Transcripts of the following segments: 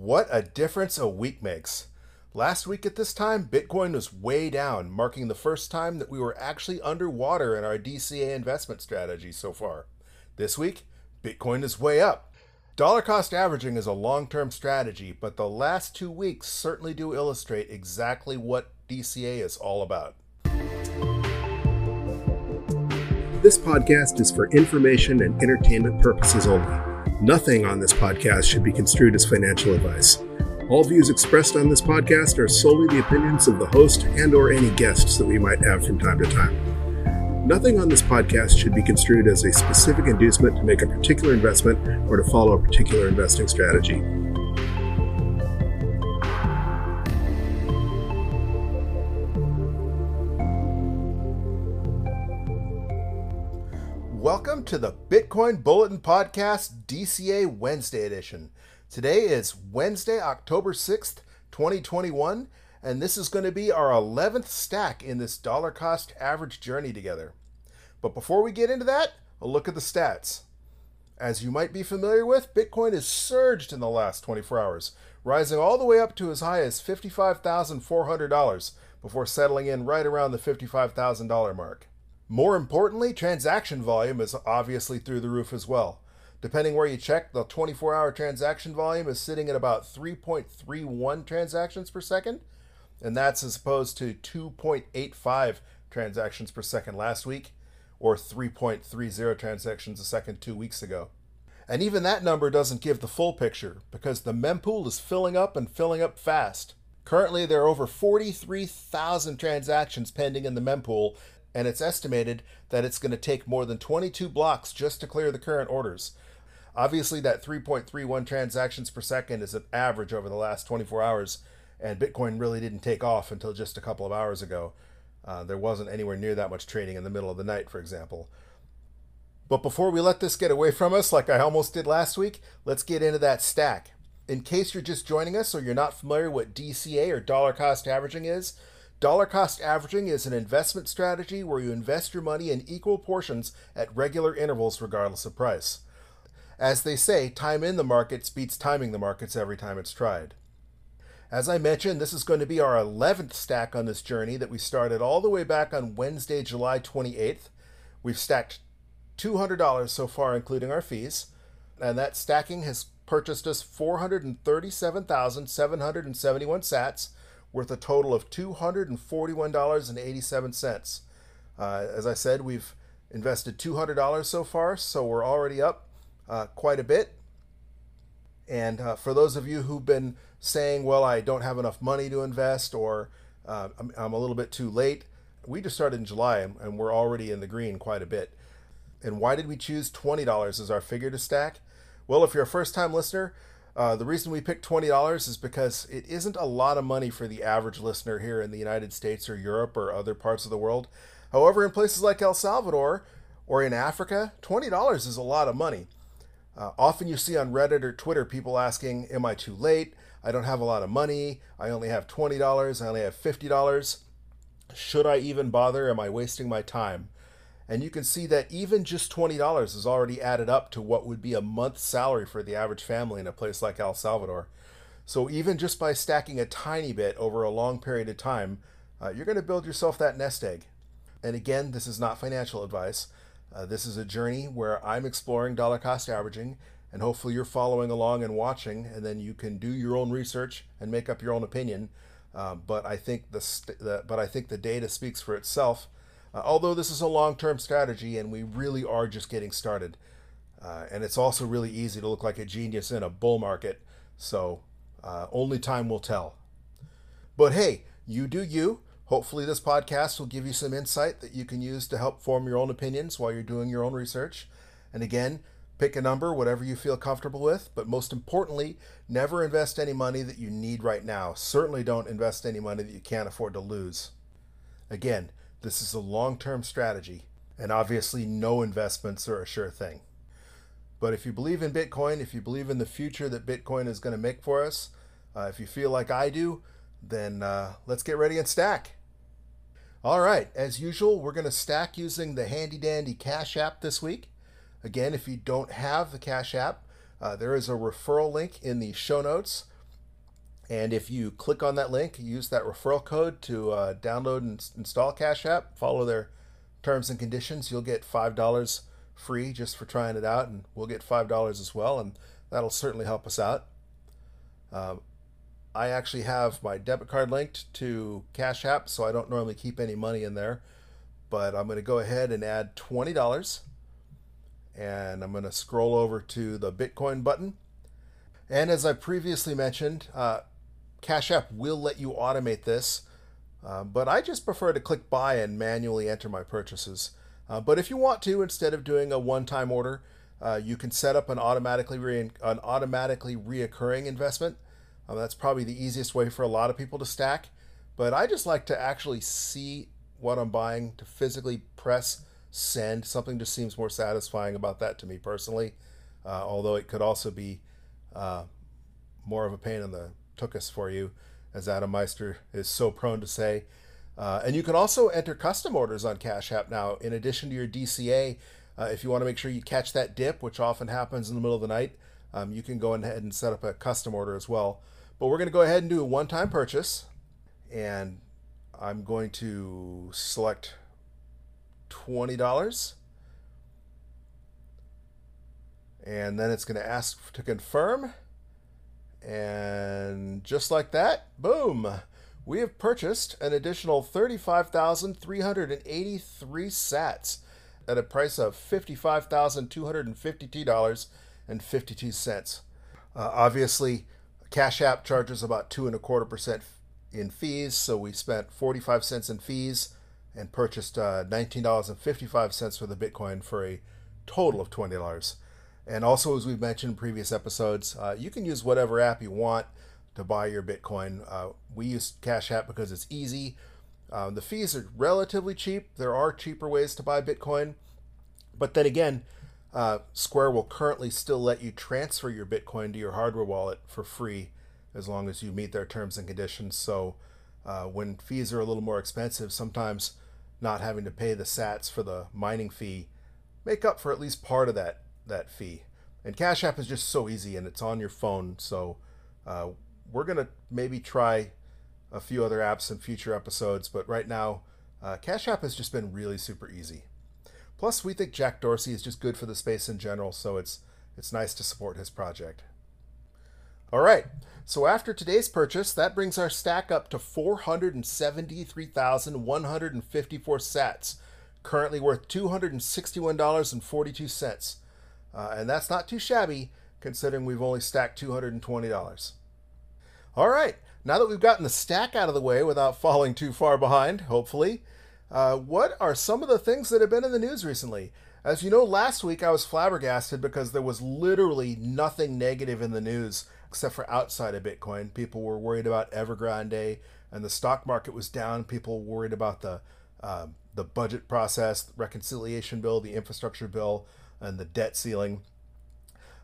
What a difference a week makes. Last week at this time, Bitcoin was way down, marking the first time that we were actually underwater in our DCA investment strategy so far. This week, Bitcoin is way up. Dollar cost averaging is a long term strategy, but the last two weeks certainly do illustrate exactly what DCA is all about. This podcast is for information and entertainment purposes only. Nothing on this podcast should be construed as financial advice. All views expressed on this podcast are solely the opinions of the host and or any guests that we might have from time to time. Nothing on this podcast should be construed as a specific inducement to make a particular investment or to follow a particular investing strategy. To the Bitcoin Bulletin Podcast DCA Wednesday edition. Today is Wednesday, October 6th, 2021, and this is going to be our 11th stack in this dollar cost average journey together. But before we get into that, a look at the stats. As you might be familiar with, Bitcoin has surged in the last 24 hours, rising all the way up to as high as $55,400 before settling in right around the $55,000 mark. More importantly, transaction volume is obviously through the roof as well. Depending where you check, the 24 hour transaction volume is sitting at about 3.31 transactions per second, and that's as opposed to 2.85 transactions per second last week, or 3.30 transactions a second two weeks ago. And even that number doesn't give the full picture because the mempool is filling up and filling up fast. Currently, there are over 43,000 transactions pending in the mempool, and it's estimated that it's going to take more than 22 blocks just to clear the current orders. Obviously, that 3.31 transactions per second is an average over the last 24 hours, and Bitcoin really didn't take off until just a couple of hours ago. Uh, there wasn't anywhere near that much trading in the middle of the night, for example. But before we let this get away from us, like I almost did last week, let's get into that stack. In case you're just joining us or you're not familiar what DCA or dollar cost averaging is, Dollar cost averaging is an investment strategy where you invest your money in equal portions at regular intervals regardless of price. As they say, time in the markets beats timing the markets every time it's tried. As I mentioned, this is going to be our 11th stack on this journey that we started all the way back on Wednesday, July 28th. We've stacked $200 so far, including our fees, and that stacking has purchased us 437,771 sats worth a total of $241.87. Uh, as I said, we've invested $200 so far, so we're already up uh, quite a bit. And uh, for those of you who've been saying, well, I don't have enough money to invest or uh, I'm, I'm, a little bit too late, we just started in July and, we're already in the green quite a bit. And why did we choose $20 as our figure to stack? Well, if you're a first time listener, uh, the reason we picked $20 is because it isn't a lot of money for the average listener here in the United States or Europe or other parts of the world. However, in places like El Salvador or in Africa, $20 is a lot of money. Uh, often you see on Reddit or Twitter people asking, Am I too late? I don't have a lot of money. I only have $20. I only have $50. Should I even bother? Am I wasting my time? And you can see that even just $20 is already added up to what would be a month's salary for the average family in a place like El Salvador. So even just by stacking a tiny bit over a long period of time, uh, you're going to build yourself that nest egg. And again, this is not financial advice. Uh, this is a journey where I'm exploring dollar cost averaging, and hopefully you're following along and watching, and then you can do your own research and make up your own opinion. Uh, but I think the, st- the but I think the data speaks for itself. Uh, although this is a long term strategy and we really are just getting started. Uh, and it's also really easy to look like a genius in a bull market. So uh, only time will tell. But hey, you do you. Hopefully, this podcast will give you some insight that you can use to help form your own opinions while you're doing your own research. And again, pick a number, whatever you feel comfortable with. But most importantly, never invest any money that you need right now. Certainly don't invest any money that you can't afford to lose. Again, this is a long term strategy, and obviously, no investments are a sure thing. But if you believe in Bitcoin, if you believe in the future that Bitcoin is going to make for us, uh, if you feel like I do, then uh, let's get ready and stack. All right, as usual, we're going to stack using the handy dandy Cash App this week. Again, if you don't have the Cash App, uh, there is a referral link in the show notes. And if you click on that link, use that referral code to uh, download and install Cash App, follow their terms and conditions, you'll get $5 free just for trying it out, and we'll get $5 as well, and that'll certainly help us out. Um, I actually have my debit card linked to Cash App, so I don't normally keep any money in there, but I'm going to go ahead and add $20, and I'm going to scroll over to the Bitcoin button. And as I previously mentioned, uh, Cash App will let you automate this, uh, but I just prefer to click buy and manually enter my purchases. Uh, but if you want to, instead of doing a one-time order, uh, you can set up an automatically re- an automatically reoccurring investment. Uh, that's probably the easiest way for a lot of people to stack. But I just like to actually see what I'm buying to physically press send. Something just seems more satisfying about that to me personally. Uh, although it could also be more of a pain in the tuchus for you, as Adam Meister is so prone to say. Uh, and you can also enter custom orders on Cash App now, in addition to your DCA. Uh, if you want to make sure you catch that dip, which often happens in the middle of the night, um, you can go ahead and set up a custom order as well. But we're going to go ahead and do a one time purchase. And I'm going to select $20. And then it's going to ask to confirm. And just like that, boom, we have purchased an additional 35,383 sats at a price of $55,252.52. Uh, obviously, Cash App charges about two and a quarter percent in fees, so we spent 45 cents in fees and purchased uh, $19.55 for the Bitcoin for a total of $20. And also, as we've mentioned in previous episodes, uh, you can use whatever app you want to buy your Bitcoin. Uh, we use Cash App because it's easy. Um, the fees are relatively cheap. There are cheaper ways to buy Bitcoin. But then again, uh, Square will currently still let you transfer your Bitcoin to your hardware wallet for free as long as you meet their terms and conditions. So uh, when fees are a little more expensive, sometimes not having to pay the sats for the mining fee make up for at least part of that that fee. And Cash App is just so easy and it's on your phone. So uh, we're going to maybe try a few other apps in future episodes, but right now, uh, Cash App has just been really super easy. Plus, we think Jack Dorsey is just good for the space in general, so it's it's nice to support his project. All right, so after today's purchase, that brings our stack up to 473,154 sats, currently worth $261.42. Uh, and that's not too shabby considering we've only stacked $220. All right, now that we've gotten the stack out of the way without falling too far behind, hopefully, uh, what are some of the things that have been in the news recently? As you know, last week I was flabbergasted because there was literally nothing negative in the news except for outside of Bitcoin. People were worried about Evergrande, and the stock market was down. People worried about the uh, the budget process, reconciliation bill, the infrastructure bill, and the debt ceiling.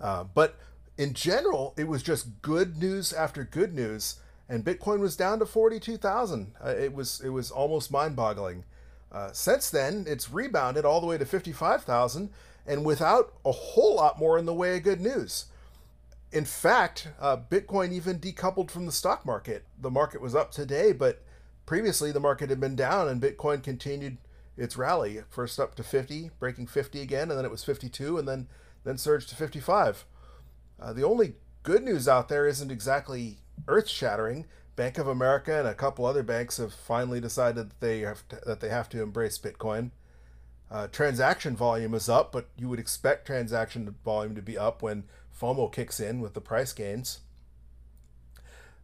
Uh, but in general, it was just good news after good news, and Bitcoin was down to forty-two thousand. Uh, it was it was almost mind-boggling. Uh, since then, it's rebounded all the way to fifty-five thousand, and without a whole lot more in the way of good news. In fact, uh, Bitcoin even decoupled from the stock market. The market was up today, but previously the market had been down, and Bitcoin continued its rally. First up to 50, breaking 50 again, and then it was 52, and then then surged to 55. Uh, the only good news out there isn't exactly earth-shattering. Bank of America and a couple other banks have finally decided that they have to, that they have to embrace Bitcoin. Uh, transaction volume is up, but you would expect transaction volume to be up when FOMO kicks in with the price gains.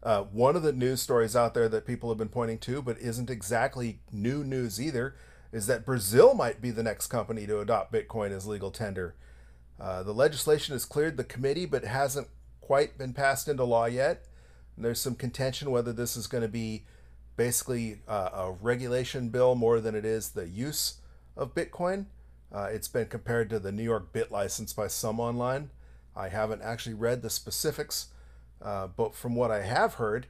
Uh, one of the news stories out there that people have been pointing to, but isn't exactly new news either, is that Brazil might be the next company to adopt Bitcoin as legal tender. Uh, the legislation has cleared the committee, but hasn't quite been passed into law yet. And there's some contention whether this is going to be basically uh, a regulation bill more than it is the use of Bitcoin. Uh, it's been compared to the New York BitLicense by some online. I haven't actually read the specifics, uh, but from what I have heard,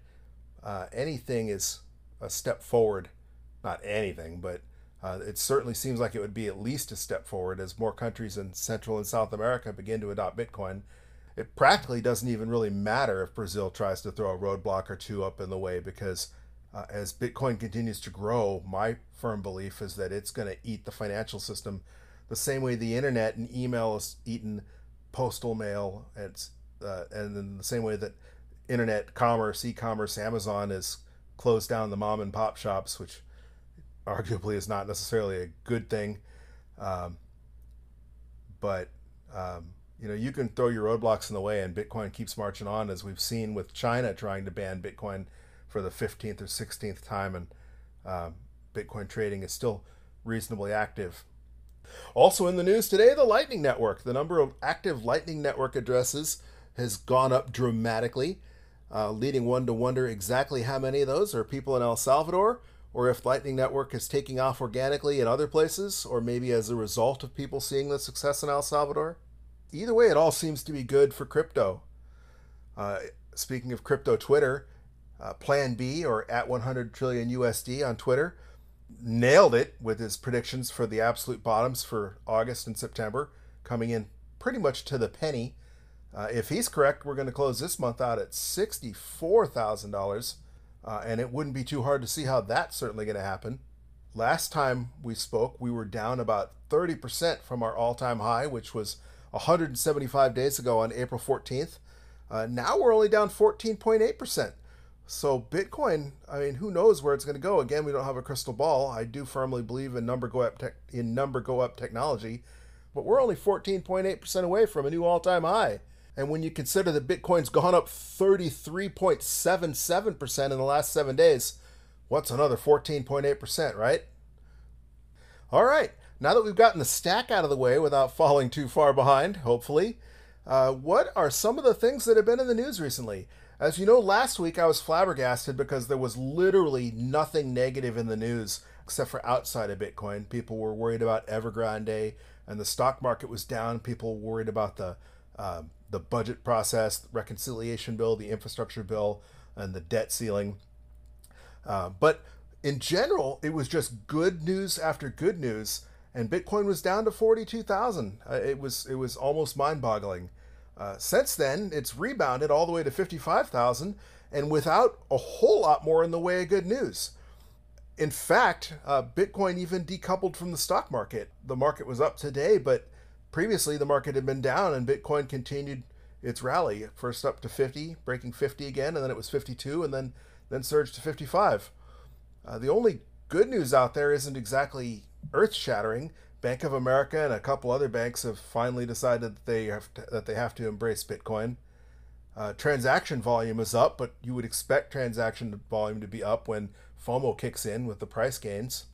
uh, anything is a step forward. Not anything, but uh, it certainly seems like it would be at least a step forward as more countries in Central and South America begin to adopt Bitcoin. it practically doesn't even really matter if Brazil tries to throw a roadblock or two up in the way because uh, as Bitcoin continues to grow, my firm belief is that it's going to eat the financial system the same way the internet and email is eaten postal mail and uh, and in the same way that internet commerce, e-commerce, Amazon has closed down the mom and pop shops, which arguably is not necessarily a good thing. Um, but um, you know, you can throw your roadblocks in the way, and Bitcoin keeps marching on, as we've seen with China trying to ban Bitcoin for the 15th or 16th time, and um, Bitcoin trading is still reasonably active. Also in the news today, the Lightning Network. The number of active Lightning Network addresses has gone up dramatically, uh, leading one to wonder exactly how many of those are people in El Salvador, or if Lightning Network is taking off organically in other places, or maybe as a result of people seeing the success in El Salvador. Either way, it all seems to be good for crypto. Uh, speaking of crypto Twitter, uh, Plan B, or at 100 trillion USD on Twitter, nailed it with his predictions for the absolute bottoms for August and September, coming in pretty much to the penny. Uh, if he's correct, we're going to close this month out at $64,000, uh, and it wouldn't be too hard to see how that's certainly going to happen. Last time we spoke, we were down about 30% from our all time high, which was 175 days ago on April 14th. Uh, now we're only down 14.8%. So Bitcoin, I mean, who knows where it's going to go? Again, we don't have a crystal ball. I do firmly believe in number go up in number go up technology, but we're only 14.8% away from a new all-time high. And when you consider that Bitcoin's gone up 33.77% in the last 7 days, what's another 14.8%, right? All right. Now that we've gotten the stack out of the way without falling too far behind, hopefully, uh, what are some of the things that have been in the news recently? As you know, last week I was flabbergasted because there was literally nothing negative in the news except for outside of Bitcoin. People were worried about Evergrande, and the stock market was down. People worried about the uh, the budget process, the reconciliation bill, the infrastructure bill, and the debt ceiling. Uh, but in general, it was just good news after good news, and Bitcoin was down to forty-two thousand. Uh, it was it was almost mind-boggling. Uh, since then, it's rebounded all the way to 55,000 and without a whole lot more in the way of good news. In fact, uh, Bitcoin even decoupled from the stock market. The market was up today, but previously the market had been down and Bitcoin continued its rally. First up to 50, breaking 50 again, and then it was 52, and then, then surged to 55. Uh, the only good news out there isn't exactly earth shattering. Bank of America and a couple other banks have finally decided that they have to, that they have to embrace Bitcoin. Uh, transaction volume is up, but you would expect transaction volume to be up when FOMO kicks in with the price gains.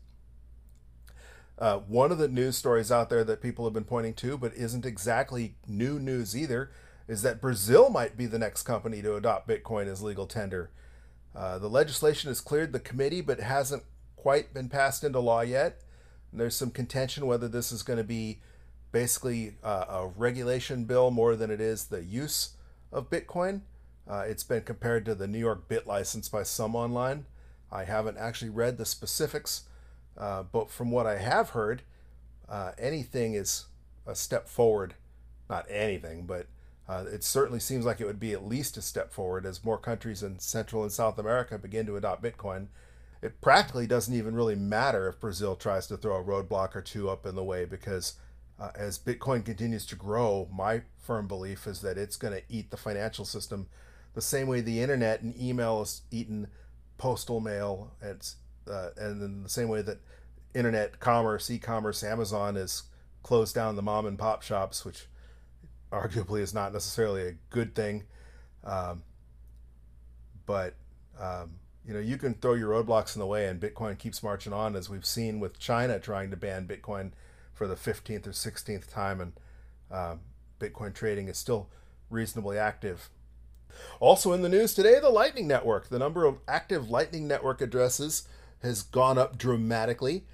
Uh, one of the news stories out there that people have been pointing to, but isn't exactly new news either, is that Brazil might be the next company to adopt Bitcoin as legal tender. Uh, the legislation has cleared the committee, but hasn't quite been passed into law yet. And there's some contention whether this is going to be basically uh, a regulation bill more than it is the use of Bitcoin. Uh, it's been compared to the New York BitLicense by some online. I haven't actually read the specifics, uh, but from what I have heard, uh, anything is a step forward. Not anything, but uh, it certainly seems like it would be at least a step forward as more countries in Central and South America begin to adopt Bitcoin it practically doesn't even really matter if Brazil tries to throw a roadblock or two up in the way because uh, as Bitcoin continues to grow, my firm belief is that it's going to eat the financial system the same way the internet and email is eaten postal mail and uh, and in the same way that internet commerce, e-commerce, Amazon has closed down the mom and pop shops, which arguably is not necessarily a good thing. Um, but um, you know, you can throw your roadblocks in the way and Bitcoin keeps marching on, as we've seen with China trying to ban Bitcoin for the 15th or 16th time, and uh, Bitcoin trading is still reasonably active. Also in the news today, the Lightning Network. The number of active Lightning Network addresses has gone up dramatically,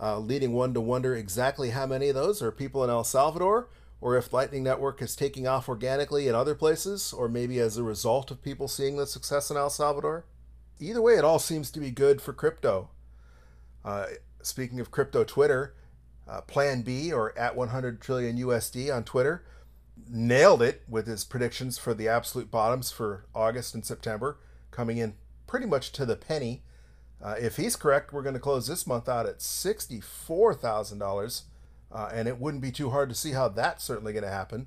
uh, leading one to wonder exactly how many of those are people in El Salvador, or if Lightning Network is taking off organically in other places, or maybe as a result of people seeing the success in El Salvador either way, it all seems to be good for crypto. Uh, speaking of crypto Twitter, uh, Plan B or at 100 trillion USD on Twitter, nailed it with his predictions for the absolute bottoms for August and September, coming in pretty much to the penny. Uh, if he's correct, we're going to close this month out at $64,000, uh, and it wouldn't be too hard to see how that's certainly going to happen.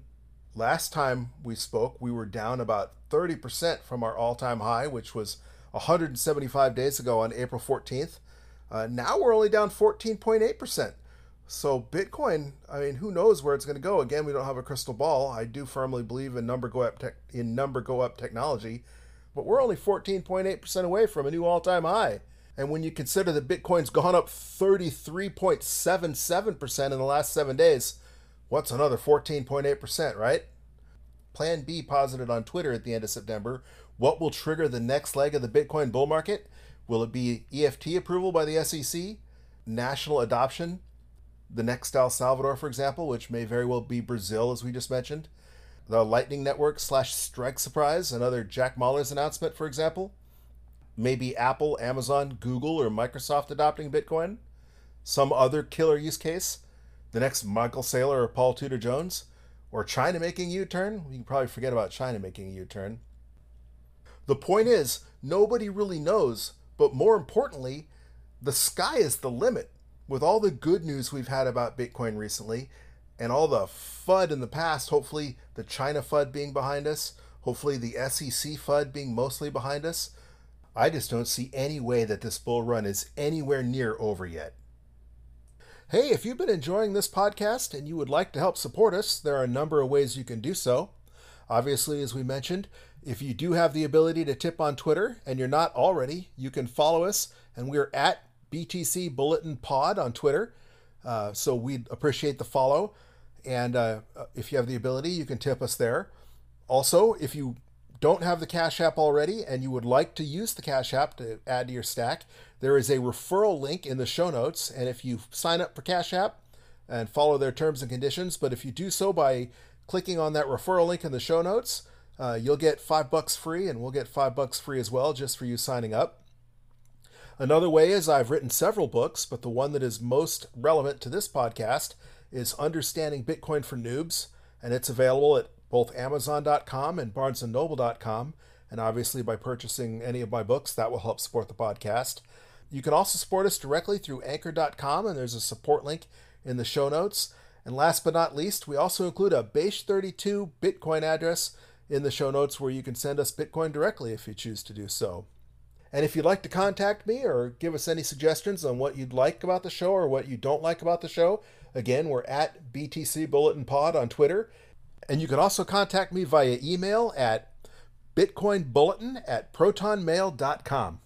Last time we spoke, we were down about 30% from our all time high, which was 175 days ago on April 14th. Uh, now we're only down 14.8%. So Bitcoin, I mean, who knows where it's going to go? Again, we don't have a crystal ball. I do firmly believe in number go up in number go up technology, but we're only 14.8% away from a new all-time high. And when you consider that Bitcoin's gone up 33.77% in the last 7 days, what's another 14.8%, right? Plan B posited on Twitter at the end of September, what will trigger the next leg of the Bitcoin bull market? Will it be EFT approval by the SEC? National adoption the next El Salvador, for example, which may very well be Brazil, as we just mentioned. The Lightning Network slash Strike Surprise, another Jack Mallers announcement, for example. Maybe Apple, Amazon, Google, or Microsoft adopting Bitcoin. Some other killer use case. The next Michael Saylor or Paul Tudor Jones. Or China making U turn. We can probably forget about China making a U turn. The point is, nobody really knows, but more importantly, the sky is the limit with all the good news we've had about Bitcoin recently and all the FUD in the past, hopefully the China FUD being behind us, hopefully the SEC FUD being mostly behind us, I just don't see any way that this bull run is anywhere near over yet. Hey, if you've been enjoying this podcast and you would like to help support us, there are a number of ways you can do so. Obviously, as we mentioned, if you do have the ability to tip on Twitter and you're not already, you can follow us, and we're at BTC Bulletin Pod on Twitter. Uh, so we'd appreciate the follow. And uh, if you have the ability, you can tip us there. Also, if you don't have the Cash App already and you would like to use the Cash App to add to your stack, there is a referral link in the show notes. And if you sign up for Cash App and follow their terms and conditions, but if you do so by clicking on that referral link in the show notes, uh, you'll get five bucks free, and we'll get five bucks free as well just for you signing up. Another way is I've written several books, but the one that is most relevant to this podcast is Understanding Bitcoin for Noobs, and it's available at both Amazon.com and BarnesandNoble.com. And obviously, by purchasing any of my books, that will help support the podcast. You can also support us directly through Anchor.com, and there's a support link in the show notes. And last but not least, we also include a Base32 Bitcoin address in the show notes where you can send us Bitcoin directly if you choose to do so. And if you'd like to contact me or give us any suggestions on what you'd like about the show or what you don't like about the show, again, we're at BTC Bulletin Pod on Twitter. And you can also contact me via email at bitcoinbulletin at protonmail.com.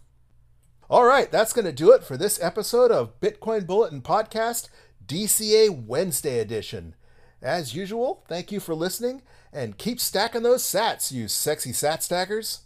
All right, that's going to do it for this episode of Bitcoin Bulletin Podcast, DCA Wednesday edition. As usual, thank you for listening and keep stacking those sats, you sexy sat stackers.